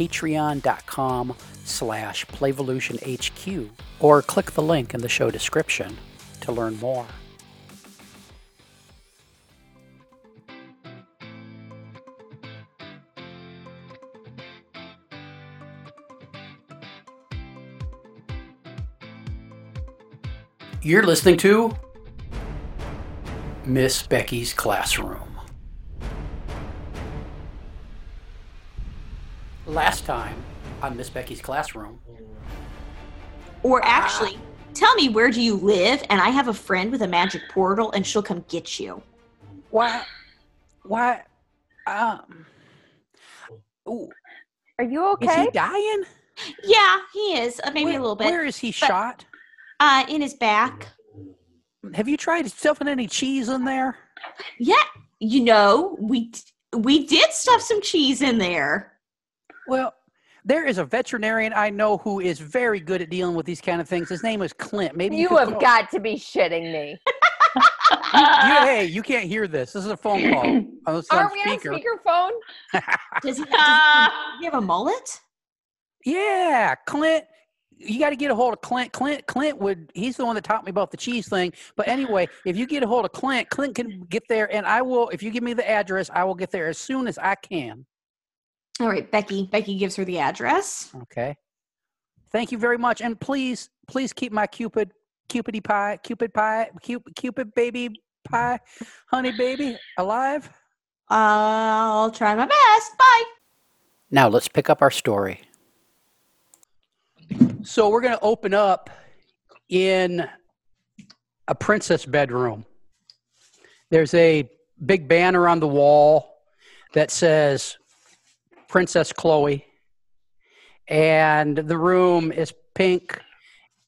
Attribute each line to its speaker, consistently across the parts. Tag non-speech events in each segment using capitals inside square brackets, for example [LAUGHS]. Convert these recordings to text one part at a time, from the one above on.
Speaker 1: patreon.com slash playvolutionhq or click the link in the show description to learn more. You're listening to Miss Becky's Classroom. Last time on Miss Becky's Classroom.
Speaker 2: Or actually, tell me where do you live and I have a friend with a magic portal and she'll come get you.
Speaker 1: Why? Why? Um. Ooh,
Speaker 3: Are you okay?
Speaker 1: is
Speaker 3: okay?
Speaker 1: he dying?
Speaker 2: Yeah, he is. Uh, maybe
Speaker 1: Where-
Speaker 2: a little bit.
Speaker 1: Where is he shot?
Speaker 2: Uh, in his back.
Speaker 1: Have you tried stuffing any cheese in there?
Speaker 2: Yeah, you know, we we did stuff some cheese in there.
Speaker 1: Well, there is a veterinarian I know who is very good at dealing with these kind of things. His name is Clint. Maybe
Speaker 3: you
Speaker 1: could
Speaker 3: have
Speaker 1: throw-
Speaker 3: got to be shitting me. [LAUGHS]
Speaker 1: You, hey, you can't hear this. This is a phone call. [CLEARS THROAT] Uh, it's on
Speaker 3: Aren't we on speakerphone?
Speaker 2: Does [LAUGHS] does he, does [LAUGHS] he have a mullet?
Speaker 1: Yeah, Clint. You got to get a hold of Clint. Clint. Clint would. He's the one that taught me about the cheese thing. But anyway, if you get a hold of Clint, Clint can get there, and I will. If you give me the address, I will get there as soon as I can.
Speaker 2: All right, Becky. Becky gives her the address.
Speaker 1: Okay. Thank you very much, and please, please keep my Cupid, Cupidy pie, Cupid pie, Cupid, Cupid baby pie, honey baby alive.
Speaker 2: I'll try my best. Bye.
Speaker 1: Now let's pick up our story. So we're going to open up in a princess bedroom. There's a big banner on the wall that says Princess Chloe. And the room is pink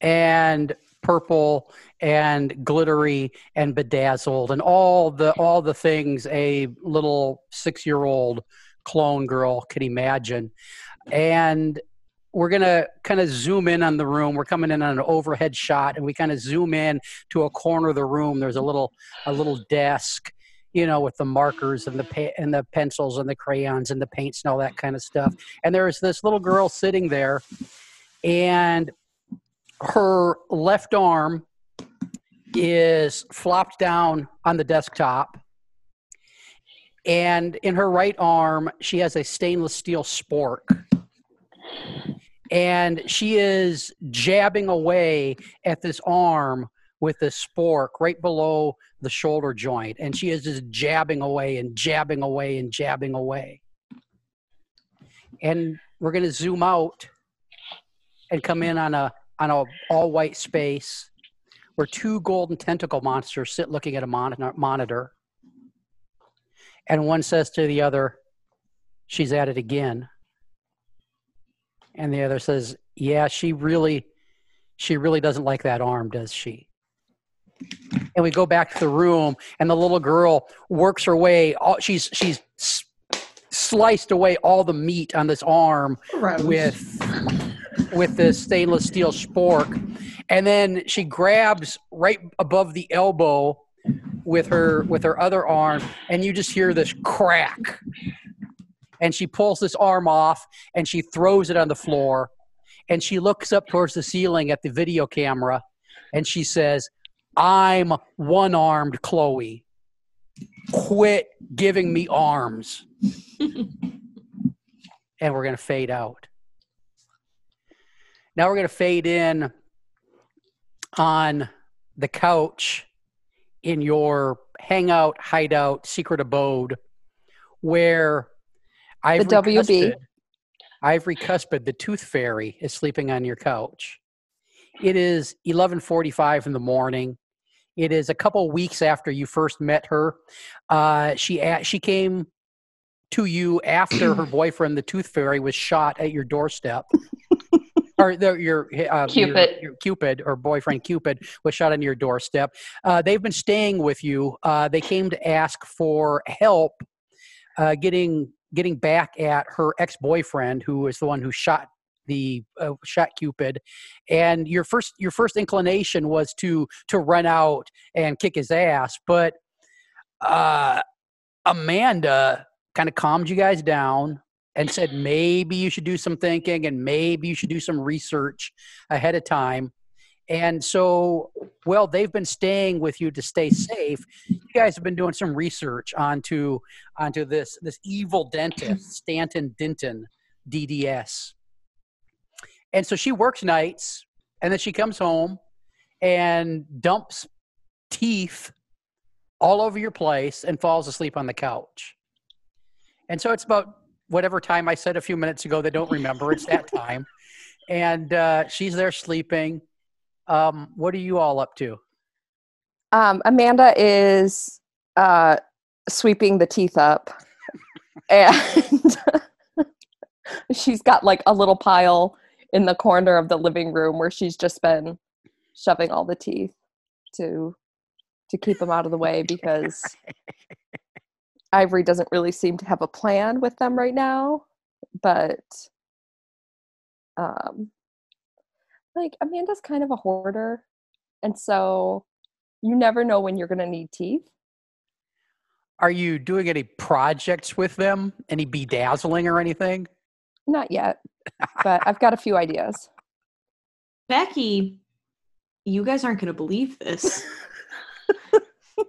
Speaker 1: and purple and glittery and bedazzled and all the all the things a little 6-year-old clone girl could imagine. And we're going to kind of zoom in on the room. We're coming in on an overhead shot and we kind of zoom in to a corner of the room. There's a little a little desk, you know, with the markers and the pa- and the pencils and the crayons and the paints and all that kind of stuff. And there's this little girl sitting there and her left arm is flopped down on the desktop. And in her right arm, she has a stainless steel spork and she is jabbing away at this arm with this spork right below the shoulder joint and she is just jabbing away and jabbing away and jabbing away. And we're going to zoom out and come in on a on a all white space where two golden tentacle monsters sit looking at a monitor, monitor. And one says to the other she's at it again. And the other says, "Yeah, she really, she really doesn't like that arm, does she?" And we go back to the room, and the little girl works her way. All, she's she's sliced away all the meat on this arm with with this stainless steel spork, and then she grabs right above the elbow with her with her other arm, and you just hear this crack. And she pulls this arm off and she throws it on the floor. And she looks up towards the ceiling at the video camera and she says i'm one-armed chloe quit giving me arms [LAUGHS] and we're going to fade out now we're going to fade in on the couch in your hangout hideout secret abode where Ivory
Speaker 3: WB.
Speaker 1: Cuspid, Ivory Cuspid, the tooth fairy, is sleeping on your couch. It is 11:45 in the morning. It is a couple weeks after you first met her. Uh, she a- she came to you after her [CLEARS THROAT] boyfriend, the Tooth Fairy, was shot at your doorstep. or the, your, uh,
Speaker 4: Cupid.
Speaker 1: Your, your Cupid or boyfriend Cupid was shot on your doorstep. Uh, they've been staying with you. Uh, they came to ask for help uh, getting getting back at her ex boyfriend, who was the one who shot the uh, shot Cupid. And your first your first inclination was to to run out and kick his ass, but uh, Amanda kind of calmed you guys down and said [LAUGHS] maybe you should do some thinking and maybe you should do some research ahead of time. And so, well, they've been staying with you to stay safe. You guys have been doing some research onto onto this this evil dentist, [LAUGHS] Stanton Denton, DDS. And so she works nights, and then she comes home and dumps teeth all over your place and falls asleep on the couch. And so it's about whatever time I said a few minutes ago. They don't remember. It's that [LAUGHS] time. And uh, she's there sleeping. Um, what are you all up to?
Speaker 3: Um, Amanda is uh, sweeping the teeth up, [LAUGHS] and [LAUGHS] she's got like a little pile in the corner of the living room where she's just been shoving all the teeth to to keep them out of the way [LAUGHS] because Ivory doesn't really seem to have a plan with them right now, but um like Amanda's kind of a hoarder and so you never know when you're going to need teeth.
Speaker 1: Are you doing any projects with them? Any bedazzling or anything?
Speaker 3: Not yet, but I've got a few ideas.
Speaker 2: Becky, you guys aren't going to believe this. [LAUGHS]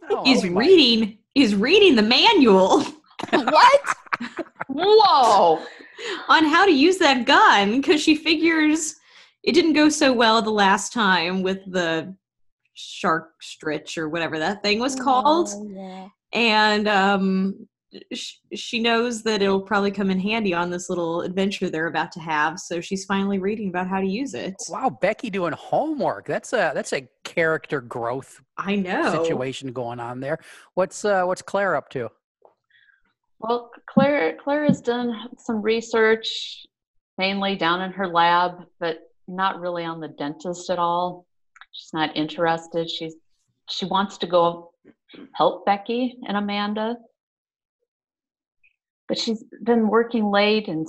Speaker 1: Oh,
Speaker 2: he's
Speaker 1: we
Speaker 2: reading. He's reading the manual
Speaker 4: what? Whoa! [LAUGHS]
Speaker 2: on how to use that gun because she figures it didn't go so well the last time with the shark stretch or whatever that thing was called.
Speaker 3: Oh, yeah.
Speaker 2: and um, sh- she knows that it'll probably come in handy on this little adventure they're about to have. So she's finally reading about how to use it.
Speaker 1: Wow, Becky doing homework. That's a that's a character growth
Speaker 2: I know.
Speaker 1: situation going on there. What's uh what's Claire up to?
Speaker 4: Well, Claire Claire has done some research, mainly down in her lab, but not really on the dentist at all. She's not interested. She's she wants to go help Becky and Amanda, but she's been working late and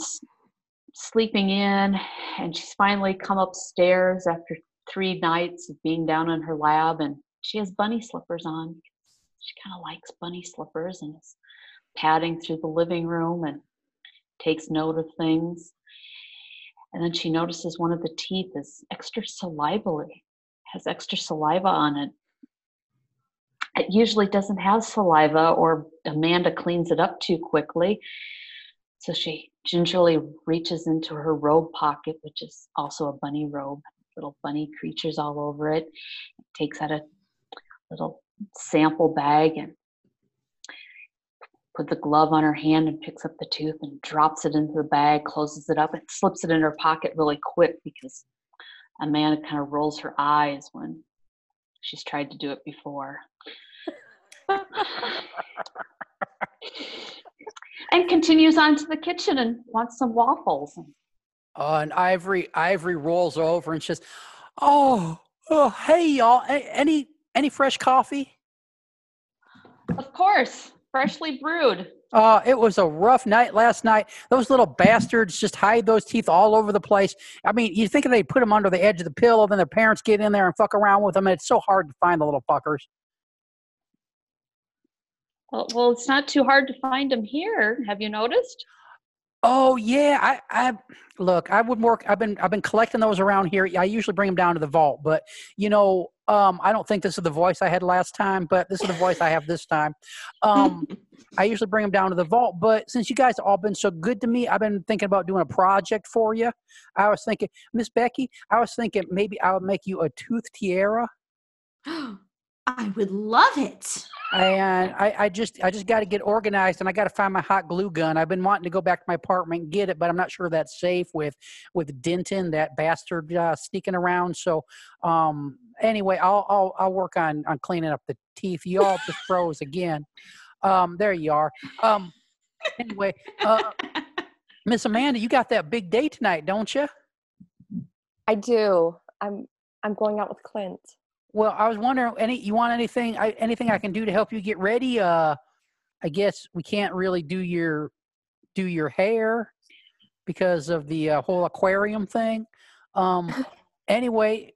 Speaker 4: sleeping in, and she's finally come upstairs after three nights of being down in her lab, and she has bunny slippers on. She kind of likes bunny slippers and is padding through the living room and takes note of things. And then she notices one of the teeth is extra salivary, has extra saliva on it. It usually doesn't have saliva, or Amanda cleans it up too quickly. So she gingerly reaches into her robe pocket, which is also a bunny robe, little bunny creatures all over it, takes out a little sample bag and put the glove on her hand and picks up the tooth and drops it into the bag, closes it up, and slips it in her pocket really quick because Amanda kind of rolls her eyes when she's tried to do it before. And continues on to the kitchen and wants some waffles.
Speaker 1: Uh, and Ivory Ivory rolls over and says, "Oh, oh hey y'all, A- any any fresh coffee?"
Speaker 4: Of course, freshly brewed.
Speaker 1: Uh, it was a rough night last night. Those little bastards just hide those teeth all over the place. I mean, you think they put them under the edge of the pillow, then their parents get in there and fuck around with them, and it's so hard to find the little fuckers.
Speaker 4: Well, well, it's not too hard to find them here. Have you noticed?
Speaker 1: Oh yeah, I, I look. I would work. I've been I've been collecting those around here. I usually bring them down to the vault, but you know, um, I don't think this is the voice I had last time, but this is the voice I have this time. Um, [LAUGHS] I usually bring them down to the vault, but since you guys have all been so good to me, I've been thinking about doing a project for you. I was thinking, Miss Becky, I was thinking maybe I would make you a tooth tiara. [GASPS] [GASPS]
Speaker 2: I would love it.
Speaker 1: and I, I just I just got to get organized and I got to find my hot glue gun. I've been wanting to go back to my apartment and get it, but I'm not sure that's safe with with Denton, that bastard uh, sneaking around. So um, anyway, I'll, I'll I'll work on on cleaning up the teeth. You all just froze again. Um, there you are. Um, anyway, uh, [LAUGHS] Miss Amanda, you got that big day tonight, don't you?
Speaker 3: I do. I'm I'm going out with Clint.
Speaker 1: Well, I was wondering, any you want anything? I, anything I can do to help you get ready? Uh, I guess we can't really do your do your hair because of the uh, whole aquarium thing. Um, [LAUGHS] anyway,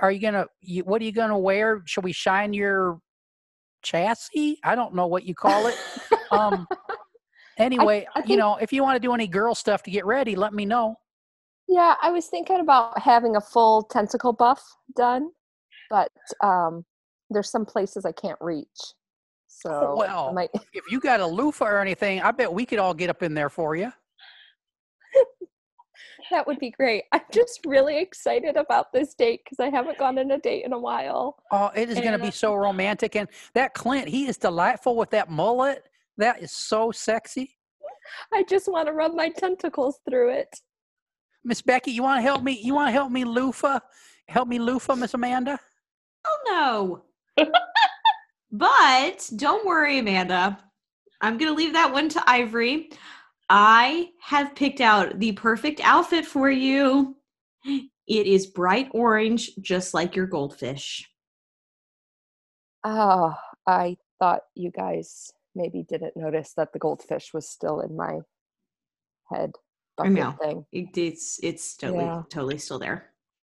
Speaker 1: are you gonna? You, what are you gonna wear? Shall we shine your chassis? I don't know what you call it. um, [LAUGHS] anyway,
Speaker 3: I
Speaker 1: you
Speaker 3: think-
Speaker 1: know, if you want to do any girl stuff to get ready, let me know.
Speaker 3: Yeah, I was thinking about having a full tentacle buff done, but um, there's some places I can't reach. So
Speaker 1: Oh, well.
Speaker 3: might, [LAUGHS]
Speaker 1: If you got a loofah or anything, I bet we could all get up in there for you.
Speaker 3: that would be great. I'm just really excited about this date because I haven't gone on a date in a while.
Speaker 1: Oh, it is going to be so romantic. And that Clint, he is delightful with that mullet. That is so sexy.
Speaker 3: I just want to rub my tentacles through it.
Speaker 1: Miss Becky, you want to help me? You want to help me loofah? Help me loofah, Miss Amanda?
Speaker 2: No. but don't worry, Amanda. I'm going to leave that one to Ivory. I have picked out the perfect outfit for you. It is bright orange, just like your goldfish.
Speaker 3: Oh, I thought you guys maybe didn't notice that the goldfish was still in my head
Speaker 2: I know.
Speaker 3: thing.
Speaker 2: It, it's it's totally
Speaker 3: Yeah.
Speaker 2: totally still there.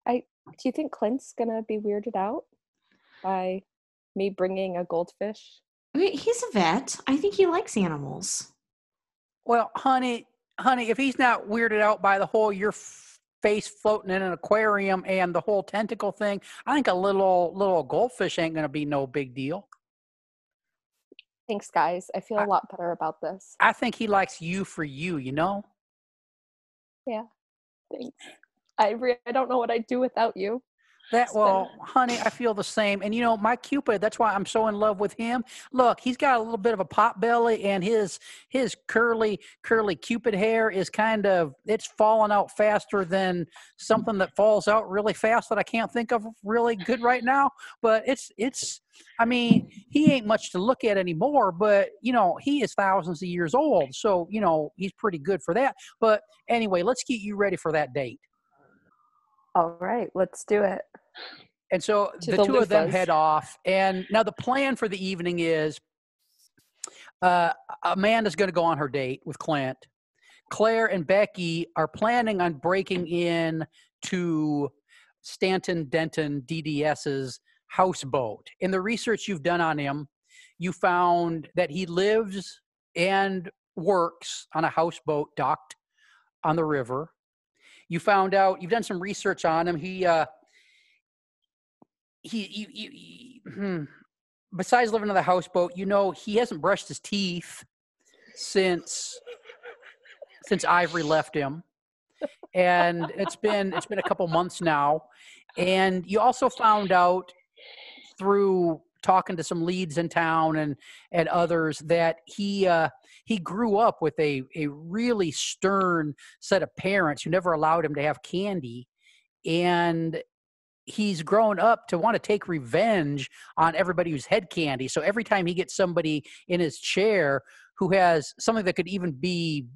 Speaker 3: I do you think Clint's gonna be weirded out by me bringing a goldfish?
Speaker 2: He's a vet. I think he likes animals.
Speaker 1: Well, honey, honey, if he's not weirded out by the whole your f- face floating in an aquarium and the whole tentacle thing, I think a little little goldfish ain't going to be no big deal.
Speaker 3: Thanks, guys. I feel
Speaker 1: I-
Speaker 3: a lot better about this.
Speaker 1: I think he likes you for you, you know? Yeah.
Speaker 3: Thanks. I re- I don't know what I'd do without you.
Speaker 1: That
Speaker 3: So-
Speaker 1: well, honey, I feel the same. And you know, my Cupid, that's why I'm so in love with him. Look, he's got a little bit of a pot belly and his his curly curly Cupid hair is kind of it's falling out faster than something that falls out really fast that I can't think of really good right now, but it's it's I mean, he ain't much to look at anymore, but you know, he is thousands of years old. So, you know, he's pretty good for that. But anyway, let's get you ready for that date.
Speaker 3: All right, let's do it.
Speaker 1: And so the,
Speaker 3: the
Speaker 1: two of them head off. And now the plan for the evening is uh, Amanda's going to go on her date with Clint. Claire and Becky are planning on breaking in to Stanton Denton DDS's houseboat. In the research you've done on him, you found that he lives and works on a houseboat docked on the river. You found out you've done some research on him. He uh, he, you, you- hmm. besides living on the houseboat, you know, he hasn't brushed his teeth since since Ivory left him, and it's been it's been a couple months now. And you also found out through talking to some leads in town and and others that he uh, he grew up with a a really stern set of parents who never allowed him to have candy, and he's grown up to want to take revenge on everybody who's head candy. So every time he gets somebody in his chair who has something that could even be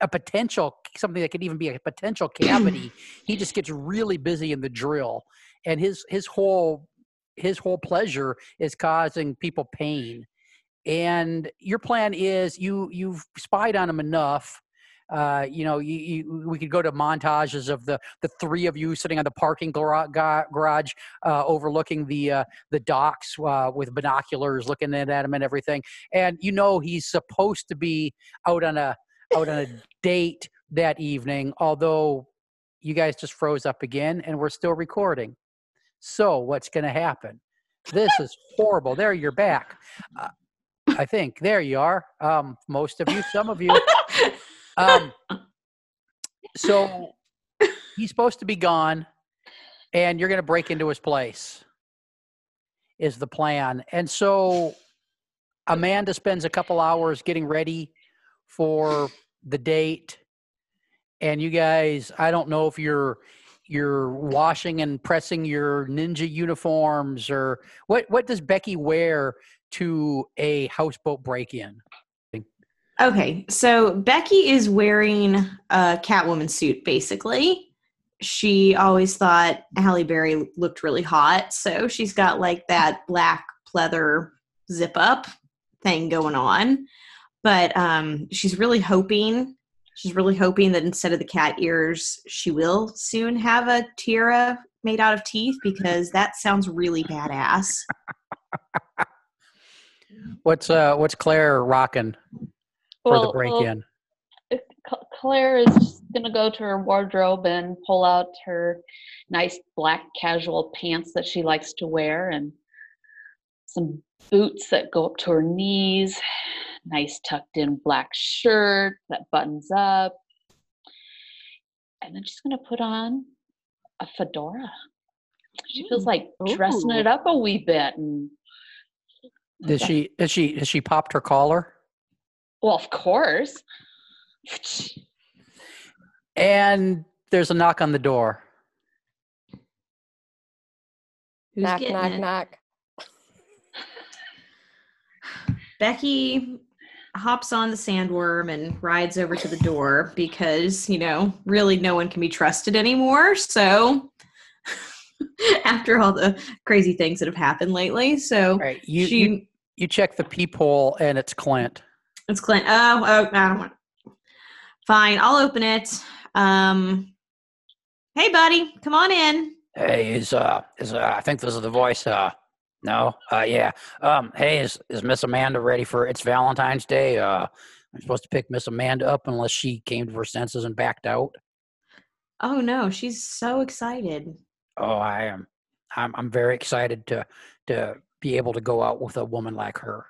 Speaker 1: a potential something that could even be a potential cavity, he just gets really busy in the drill. And his his whole his whole pleasure is causing people pain. And your plan is you you've spied on him enough uh, you know, you, you, we could go to montages of the the three of you sitting on the parking gara- ga- garage, uh, overlooking the uh, the docks uh, with binoculars, looking at him and everything. And you know, he's supposed to be out on a out on a [LAUGHS] date that evening. Although you guys just froze up again, and we're still recording. So what's going to happen? This is horrible. There, you're back. Uh, I think there you are. Um, most of you, some of you. [LAUGHS] Um, so he's supposed to be gone, and you're going to break into his place. Is the plan? And so Amanda spends a couple hours getting ready for the date, and you guys. I don't know if you're you're washing and pressing your ninja uniforms or what. What does Becky wear to a houseboat break-in?
Speaker 2: Okay, so Becky is wearing a Catwoman suit basically. She always thought Halle Berry looked really hot, so she's got like that black pleather zip up thing going on. But um, she's really hoping, she's really hoping that instead of the cat ears, she will soon have a tiara made out of teeth because that sounds really badass. [LAUGHS]
Speaker 1: What's uh what's Claire rocking for the break in?
Speaker 4: if Claire is just gonna go to her wardrobe and pull out her nice black casual pants that she likes to wear and some boots that go up to her knees, nice tucked in black shirt that buttons up. And then she's gonna put on a fedora. She feels mm, like dressing it up a wee bit and
Speaker 1: Did she is she has she popped her collar?
Speaker 4: Well of course.
Speaker 1: And there's a knock on the door.
Speaker 2: Who's
Speaker 3: knock, knock,
Speaker 2: it?
Speaker 3: knock.
Speaker 2: Becky hops on the sandworm and rides over to the door because, you know, really no one can be trusted anymore. So, [LAUGHS] after all the crazy things that have happened lately. So,
Speaker 1: All right, you
Speaker 2: she,
Speaker 1: you, you check the peephole and it's Clint.
Speaker 2: It's Clint. Oh, oh, I don't want. Fine, I'll open it. Um, hey, buddy, come on in.
Speaker 5: Hey, is uh is uh I think this is the voice. Uh no, uh yeah. Um hey, is is Miss Amanda ready for it's Valentine's Day? Uh I'm supposed to pick Miss Amanda up unless she came to her senses and backed out.
Speaker 2: Oh no, she's so excited.
Speaker 5: Oh, I am I'm I'm very excited to to be able to go out with a woman like her.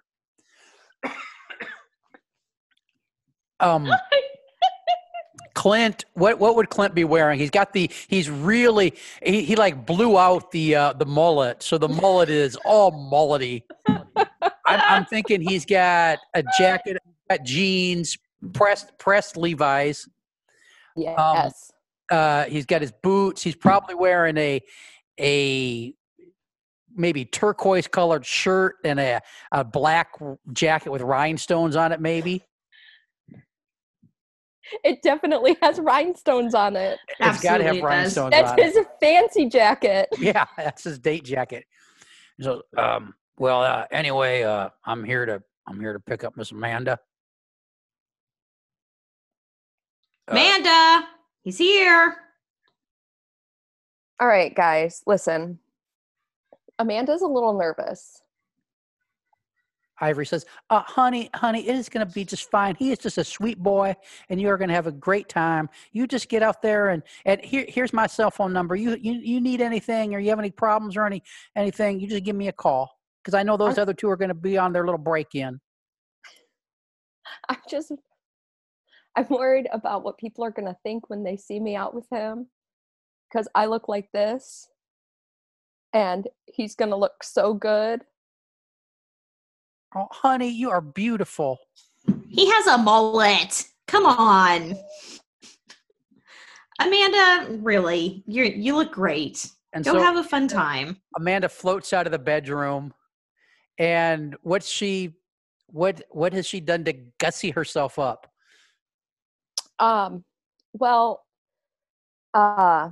Speaker 1: Um [LAUGHS] Clint, what what would Clint be wearing? He's got the he's really he, he like blew out the uh the mullet, so the mullet is all mullety. I'm, I'm thinking he's got a jacket, got jeans, pressed pressed Levi's.
Speaker 3: Yes.
Speaker 1: Uh, he's got his boots. He's probably wearing a a maybe turquoise colored shirt and a, a black jacket with rhinestones on it. Maybe
Speaker 3: it definitely has rhinestones on it.
Speaker 1: it's got to have
Speaker 2: Absolutely it does.
Speaker 1: rhinestones
Speaker 3: That's
Speaker 1: on it.
Speaker 3: his fancy jacket. [LAUGHS]
Speaker 1: Yeah, that's his date jacket.
Speaker 5: So um well uh anyway, uh I'm here to I'm here to pick up Miss Amanda. Uh,
Speaker 2: Amanda, he's here.
Speaker 3: All right, guys, listen. Amanda's a little nervous.
Speaker 1: Ivory says, uh, "Honey, honey, it is going to be just fine. He is just a sweet boy, and you are going to have a great time. You just get out there and and here here's my cell phone number. You you you need anything or you have any problems or any anything, you just give me a call because I know those
Speaker 3: I'm-
Speaker 1: other two are going to be on their little break in. [LAUGHS]
Speaker 3: I'm just, I'm worried about what people are going to think when they see me out with him because I look like this and he's going to look so good.
Speaker 1: Oh, honey, you are beautiful.
Speaker 2: He has a mullet. Come on. Amanda, really, you you look great.
Speaker 1: And
Speaker 2: Go
Speaker 1: so
Speaker 2: have a fun time.
Speaker 1: Amanda floats out of the bedroom, and what's she? What what has she done to gussy herself up?
Speaker 3: Um, well, uh,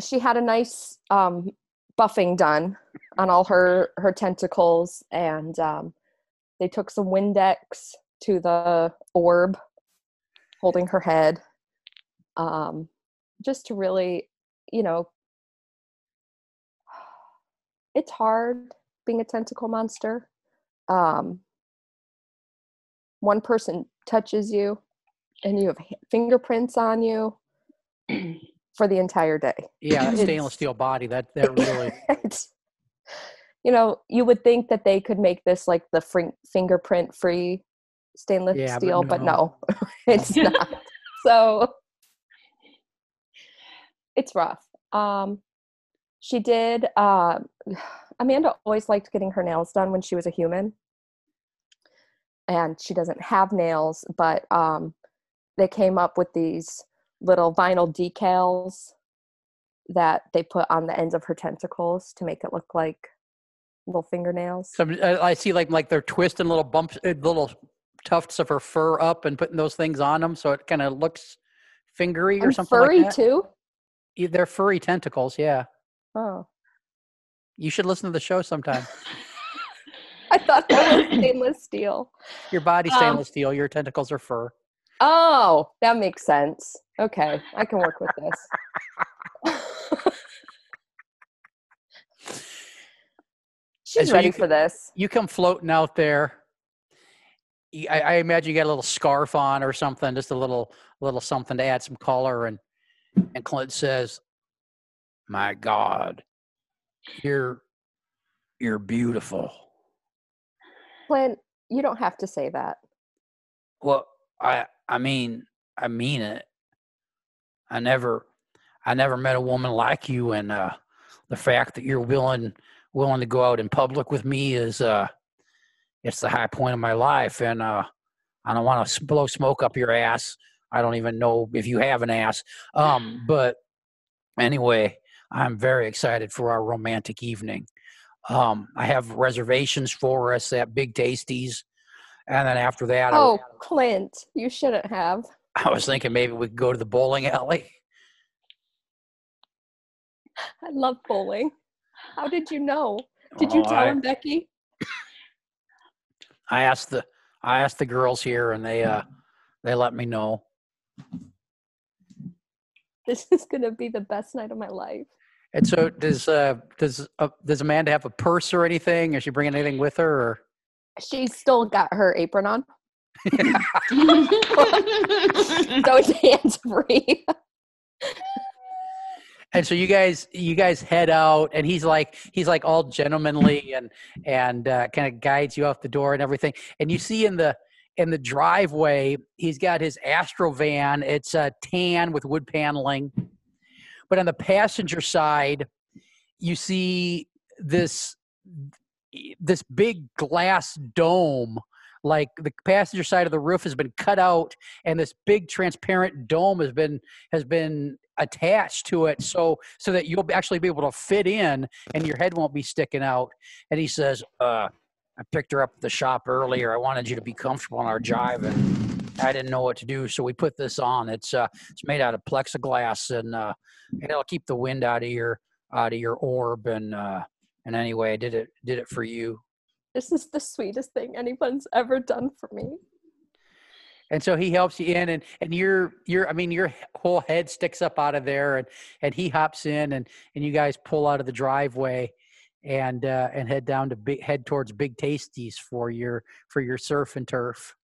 Speaker 3: she had a nice um, buffing done on all her her tentacles, and um, they took some Windex to the orb holding her head, um, just to really, you know, [SIGHS] it's hard being a tentacle monster. Um, one person touches you and you have fingerprints on you [CLEARS THROAT] for the entire day.
Speaker 1: Yeah, stainless steel body. That that really. [LAUGHS]
Speaker 3: You know, you would think that they could make this like the fring- fingerprint free stainless
Speaker 1: Yeah,
Speaker 3: steel, but
Speaker 1: no.
Speaker 3: no, [LAUGHS] it's [LAUGHS] not. So it's rough. Um, she did. Uh, [SIGHS] Amanda always liked getting her nails done when she was a human, and she doesn't have nails, but um, they came up with these little vinyl decals that they put on the ends of her tentacles to make it look like little fingernails.
Speaker 1: Some uh, I see like like they're twisting little bumps, uh, little tufts of her fur up and putting those things on them, so it kind of looks fingery or
Speaker 3: I'm
Speaker 1: something
Speaker 3: furry
Speaker 1: like that.
Speaker 3: too.
Speaker 1: They're furry tentacles. Yeah,
Speaker 3: Oh,
Speaker 1: you should listen to the show sometime. [LAUGHS]
Speaker 3: I thought that was [COUGHS] stainless steel.
Speaker 1: Your body
Speaker 3: Um,
Speaker 1: stainless steel. Your tentacles are fur.
Speaker 3: Oh, that makes sense. Okay, I can work with this. [LAUGHS] She's
Speaker 1: so
Speaker 3: ready
Speaker 1: you
Speaker 3: for this.
Speaker 1: You come floating out there. I imagine you got a little scarf on or something, just a little little something to add some color. And and Clint says, "My God, you're you're beautiful."
Speaker 3: Clint, you don't have to say that.
Speaker 5: Well, I I mean I mean it. I never I never met a woman like you, and uh, the fact that you're willing willing to go out in public with me is uh, it's the high point of my life, and uh, I don't want to blow smoke up your ass. I don't even know if you have an ass, um, [LAUGHS] but anyway, I'm very excited for our romantic evening. Um, I have reservations for us at Big Tasties, and then after that, I-
Speaker 3: Oh, Clint, you shouldn't have.
Speaker 5: I was thinking maybe we could go to the bowling alley.
Speaker 3: I love bowling. How did you know? Did you
Speaker 5: Oh,
Speaker 3: tell
Speaker 5: I,
Speaker 3: him, Becky?
Speaker 5: I asked the I asked the girls here, and they uh they let me know.
Speaker 3: This is gonna be the best night of my life.
Speaker 1: And so does uh does uh, does Amanda have a purse or anything? Is she bringing anything with her? Or?
Speaker 3: She's still got her apron on, [LAUGHS] so it's hands free.
Speaker 1: And so you guys you guys head out, and he's like he's like all gentlemanly and and uh, kind of guides you out the door and everything. And you see in the in the driveway, he's got his Astro van. It's uh, tan with wood paneling, but on the passenger side, you see this this big glass dome. Like the passenger side of the roof has been cut out, and this big transparent dome has been has been attached to it so so that you'll actually be able to fit in and your head won't be sticking out and he says
Speaker 5: Uh, I picked her up at the shop earlier. I wanted you to be comfortable on our drive, and I didn't know what to do, so we put this on. It's uh it's made out of plexiglass, and uh, it'll keep the wind out of your out of your orb. And uh, and anyway, I did it did it for you.
Speaker 3: This is the sweetest thing anyone's ever done for me.
Speaker 1: and so he helps you in and and your your i mean your whole head sticks up out of there and and he hops in and and you guys pull out of the driveway and uh and head down to big head towards big tasties for your for your surf and turf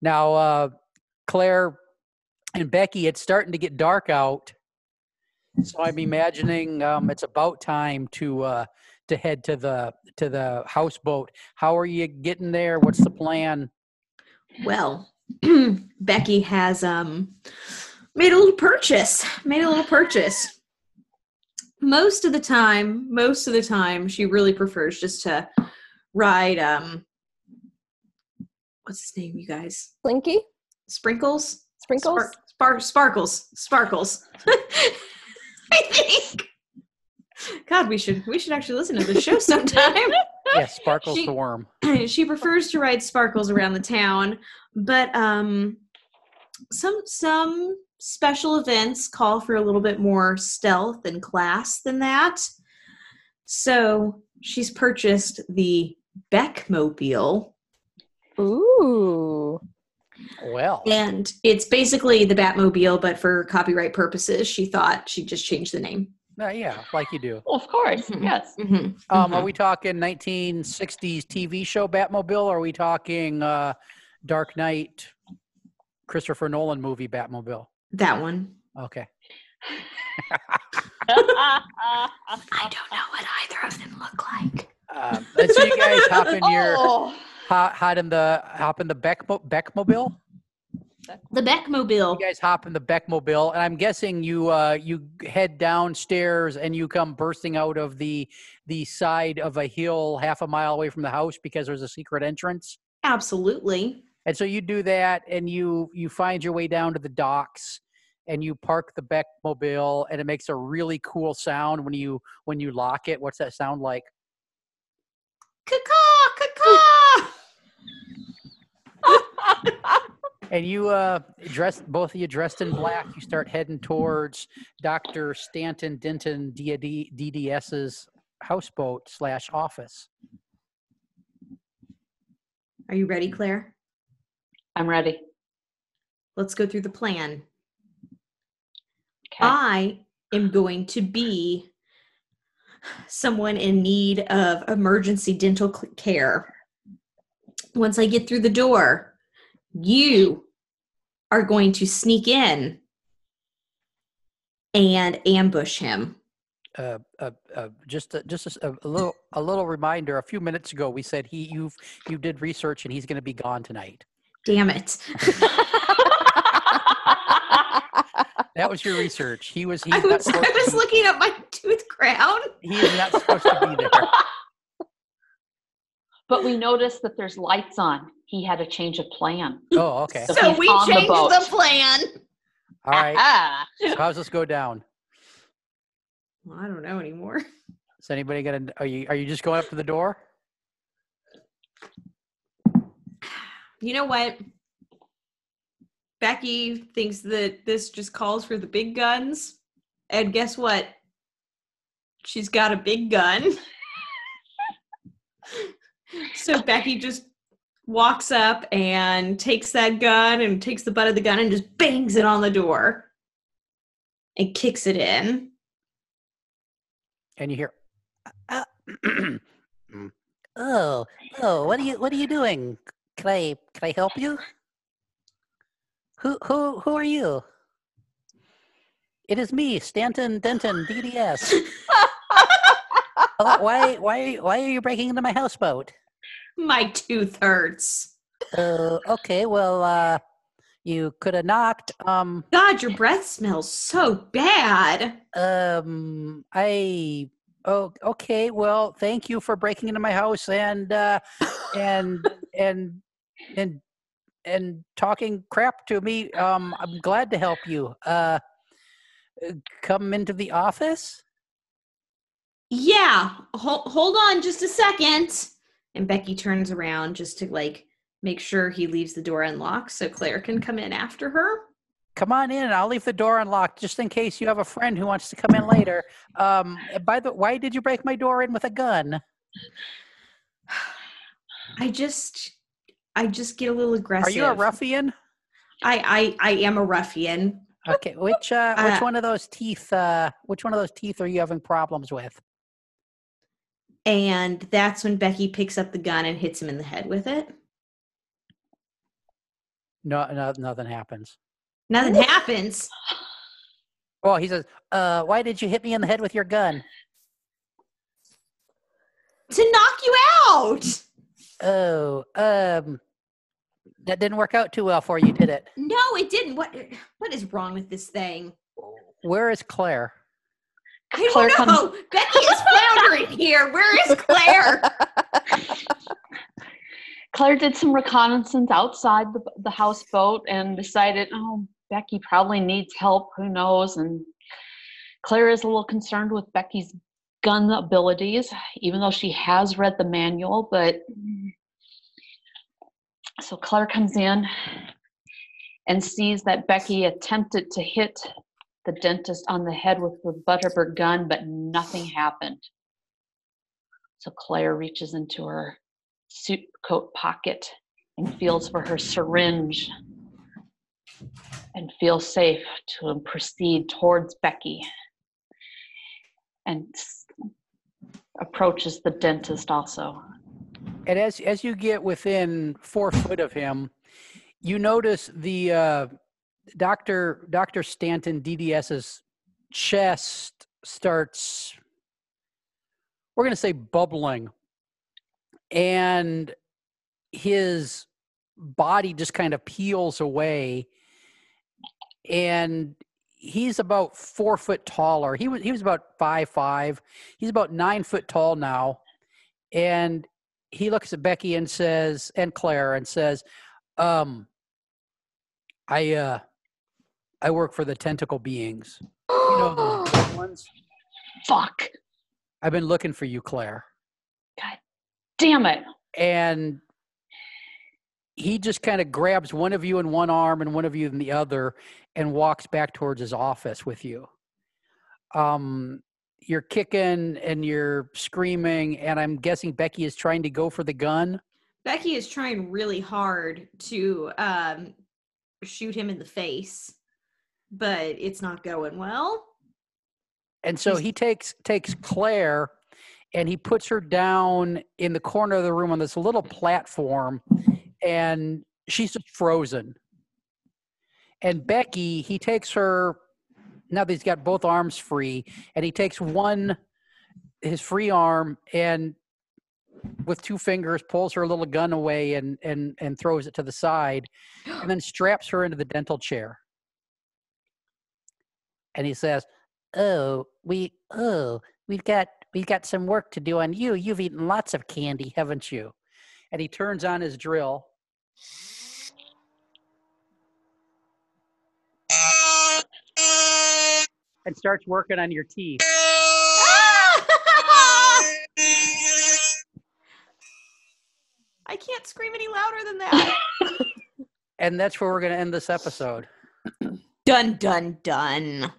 Speaker 1: now uh claire and becky it's starting to get dark out so i'm imagining um it's about time to uh to head to the to the houseboat how are you getting there what's the plan
Speaker 2: Well, [CLEARS THROAT] Becky has um made a little purchase. Made a little purchase. Most of the time, most of the time, she really prefers just to ride um what's his name, you guys?
Speaker 3: Slinky,
Speaker 2: Sprinkles?
Speaker 3: sprinkles.
Speaker 2: Spar- spar- sparkles. Sparkles. [LAUGHS] [LAUGHS] I think. God, we should we should actually listen to the show sometime. [LAUGHS]
Speaker 1: yeah sparkles
Speaker 2: She-
Speaker 1: the worm [CLEARS THROAT]
Speaker 2: she prefers to ride sparkles around the town but um some some special events call for a little bit more stealth and class than that so she's purchased the beckmobile
Speaker 3: Ooh,
Speaker 1: well
Speaker 2: and it's basically the batmobile but for copyright purposes she thought she'd just change the name
Speaker 1: Uh, yeah, like you do.
Speaker 4: Well, of course,
Speaker 2: Mhm.
Speaker 4: yes.
Speaker 2: mm-hmm.
Speaker 1: Um, Are we talking 1960s TV show Batmobile? Or are we talking uh, Dark Knight, Christopher Nolan movie Batmobile?
Speaker 2: that one
Speaker 1: Okay. [LAUGHS]
Speaker 2: i don't know what either of them look like
Speaker 1: Um, and so you guys hop in your [LAUGHS]
Speaker 3: Oh,
Speaker 1: hop, hop in the hop in the Beckmo- Beckmobile.
Speaker 2: The beckmobile
Speaker 1: You guys hop in the Beckmobile, and I'm guessing you uh, you head downstairs and you come bursting out of the the side of a hill half a mile away from the house because there's a secret entrance.
Speaker 2: absolutely
Speaker 1: And so you do that, and you you find your way down to the docks, and you park the Beckmobile, and it makes a really cool sound when you when you lock it. What's that sound like?
Speaker 2: caw caw
Speaker 1: And you uh dressed both of you dressed in black. You start heading towards Dr. Stanton Denton DDS's houseboat slash office.
Speaker 2: Are you ready, Claire?
Speaker 4: I'm ready.
Speaker 2: Let's go through the plan.
Speaker 4: Okay.
Speaker 2: I am going to be someone in need of emergency dental care. Once I get through the door, you are going to sneak in and ambush him.
Speaker 1: Uh, uh, uh, just a, just a, s- a- a little a little reminder. A few minutes ago, we said he you you did research and he's going to be gone tonight.
Speaker 2: Damn it. [LAUGHS]
Speaker 1: That was your research. He was he's
Speaker 2: I was,
Speaker 1: supposed
Speaker 2: I was
Speaker 1: be-
Speaker 2: looking at my tooth crown.
Speaker 1: he is not supposed to be there. [LAUGHS]
Speaker 4: but we noticed that there's lights on. He had a change of plan.
Speaker 1: Oh, okay.
Speaker 4: So
Speaker 2: So we
Speaker 4: on the
Speaker 2: changed the plan.
Speaker 1: All right.
Speaker 4: Ah.
Speaker 1: So how's this go down?
Speaker 2: Well, I don't know anymore.
Speaker 1: Is anybody gonna? Are you are you just going up to the door?
Speaker 2: You know what? Becky thinks that this just calls for the big guns. And guess what? She's got a big gun. [LAUGHS] so Becky just walks up and takes that gun and takes the butt of the gun and just bangs it on the door and kicks it in.
Speaker 1: And you hear, uh, mm, oh, oh, what are you what are you doing? Can I can I help you? Who who who are you? It is me, Stanton Denton, DDS. [LAUGHS] Why why why are you breaking into my houseboat?
Speaker 2: My tooth hurts.
Speaker 1: Uh, okay, well, uh, you could have knocked. Um,
Speaker 2: God, your breath smells so bad.
Speaker 1: um, I. Oh, okay. Well, thank you for breaking into my house and uh, and and and and talking crap to me. Um, I'm glad to help you. Uh, come into the office.
Speaker 2: Yeah, hold, hold on just a second. And Becky turns around just to like make sure he leaves the door unlocked so Claire can come in after her.
Speaker 1: Come on in. I'll leave the door unlocked just in case you have a friend who wants to come in later. Um, by the why did you break my door in with a gun?
Speaker 2: I just I just get a little aggressive.
Speaker 1: Are you a ruffian?
Speaker 2: I I I am a ruffian.
Speaker 1: Okay, which uh, which
Speaker 2: Uh,
Speaker 1: one of those teeth? Uh, which one of those teeth are you having problems with?
Speaker 2: And that's when Becky picks up the gun and hits him in the head with it.
Speaker 1: No, no, nothing happens.
Speaker 2: Nothing happens.
Speaker 1: Well, he says, "Uh, why did you hit me in the head with your gun?"
Speaker 2: To knock you out.
Speaker 1: Oh, um, that didn't work out too well for you, did it?
Speaker 2: No, it didn't. What what is wrong with this thing?
Speaker 1: Where is Claire?
Speaker 2: I
Speaker 4: Claire
Speaker 2: don't
Speaker 4: comes-
Speaker 2: know. Becky is floundering here. Where is Claire? [LAUGHS]
Speaker 4: Claire did some reconnaissance outside the, the houseboat and decided, oh, Becky probably needs help. Who knows? And Claire is a little concerned with Becky's gun abilities, even though she has read the manual. But so Claire comes in and sees that Becky attempted to hit the dentist on the head with the butt of her gun, but nothing happened. So Claire reaches into her suit coat pocket and feels for her syringe and feels safe to proceed towards Becky and approaches the dentist also.
Speaker 1: And as as you get within four foot of him, you notice the uh, Doctor Doctor Stanton DDS's chest starts. We're going to say bubbling, and his body just kind of peels away, and he's about four foot taller. He was he was about five five. He's about nine foot tall now, and he looks at Becky and says, and Claire and says, um, I, uh, I work for the tentacle beings. You know those [GASPS] big ones?
Speaker 4: Fuck!
Speaker 1: I've been looking for you, Claire.
Speaker 4: God damn it!
Speaker 1: And he just kind of grabs one of you in one arm and one of you in the other and walks back towards his office with you. Um, you're kicking and you're screaming, and I'm guessing Becky is trying to go for the gun.
Speaker 2: Becky is trying really hard to um, shoot him in the face, but it's not going well.
Speaker 1: And so he takes takes Claire and he puts her down in the corner of the room on this little platform and she's just frozen. And Becky, he takes her now that he's got both arms free and he takes one his free arm and with two fingers pulls her little gun away and and and throws it to the side and then [GASPS] straps her into the dental chair. And he says, "Oh, we oh, we've got we've got some work to do on you. You've eaten lots of candy, haven't you?" And he turns on his drill. And starts working on your teeth. [LAUGHS]
Speaker 2: I can't scream any louder than that. [LAUGHS]
Speaker 1: And that's where we're going to end this episode. [CLEARS THROAT]
Speaker 2: dun dun dun.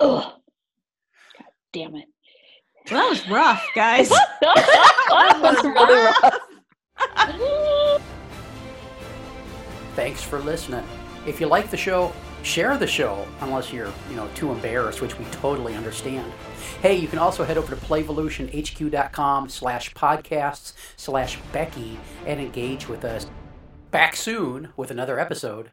Speaker 4: Ugh. God damn it.
Speaker 2: Well, that was rough, guys. [LAUGHS]
Speaker 3: that was really rough.
Speaker 1: Thanks for listening. If you like the show, share the show, unless you're, you know, too embarrassed, which we totally understand. Hey, you can also head over to playvolutionhq.com slash podcasts slash Becky and engage with us. Back soon with another episode.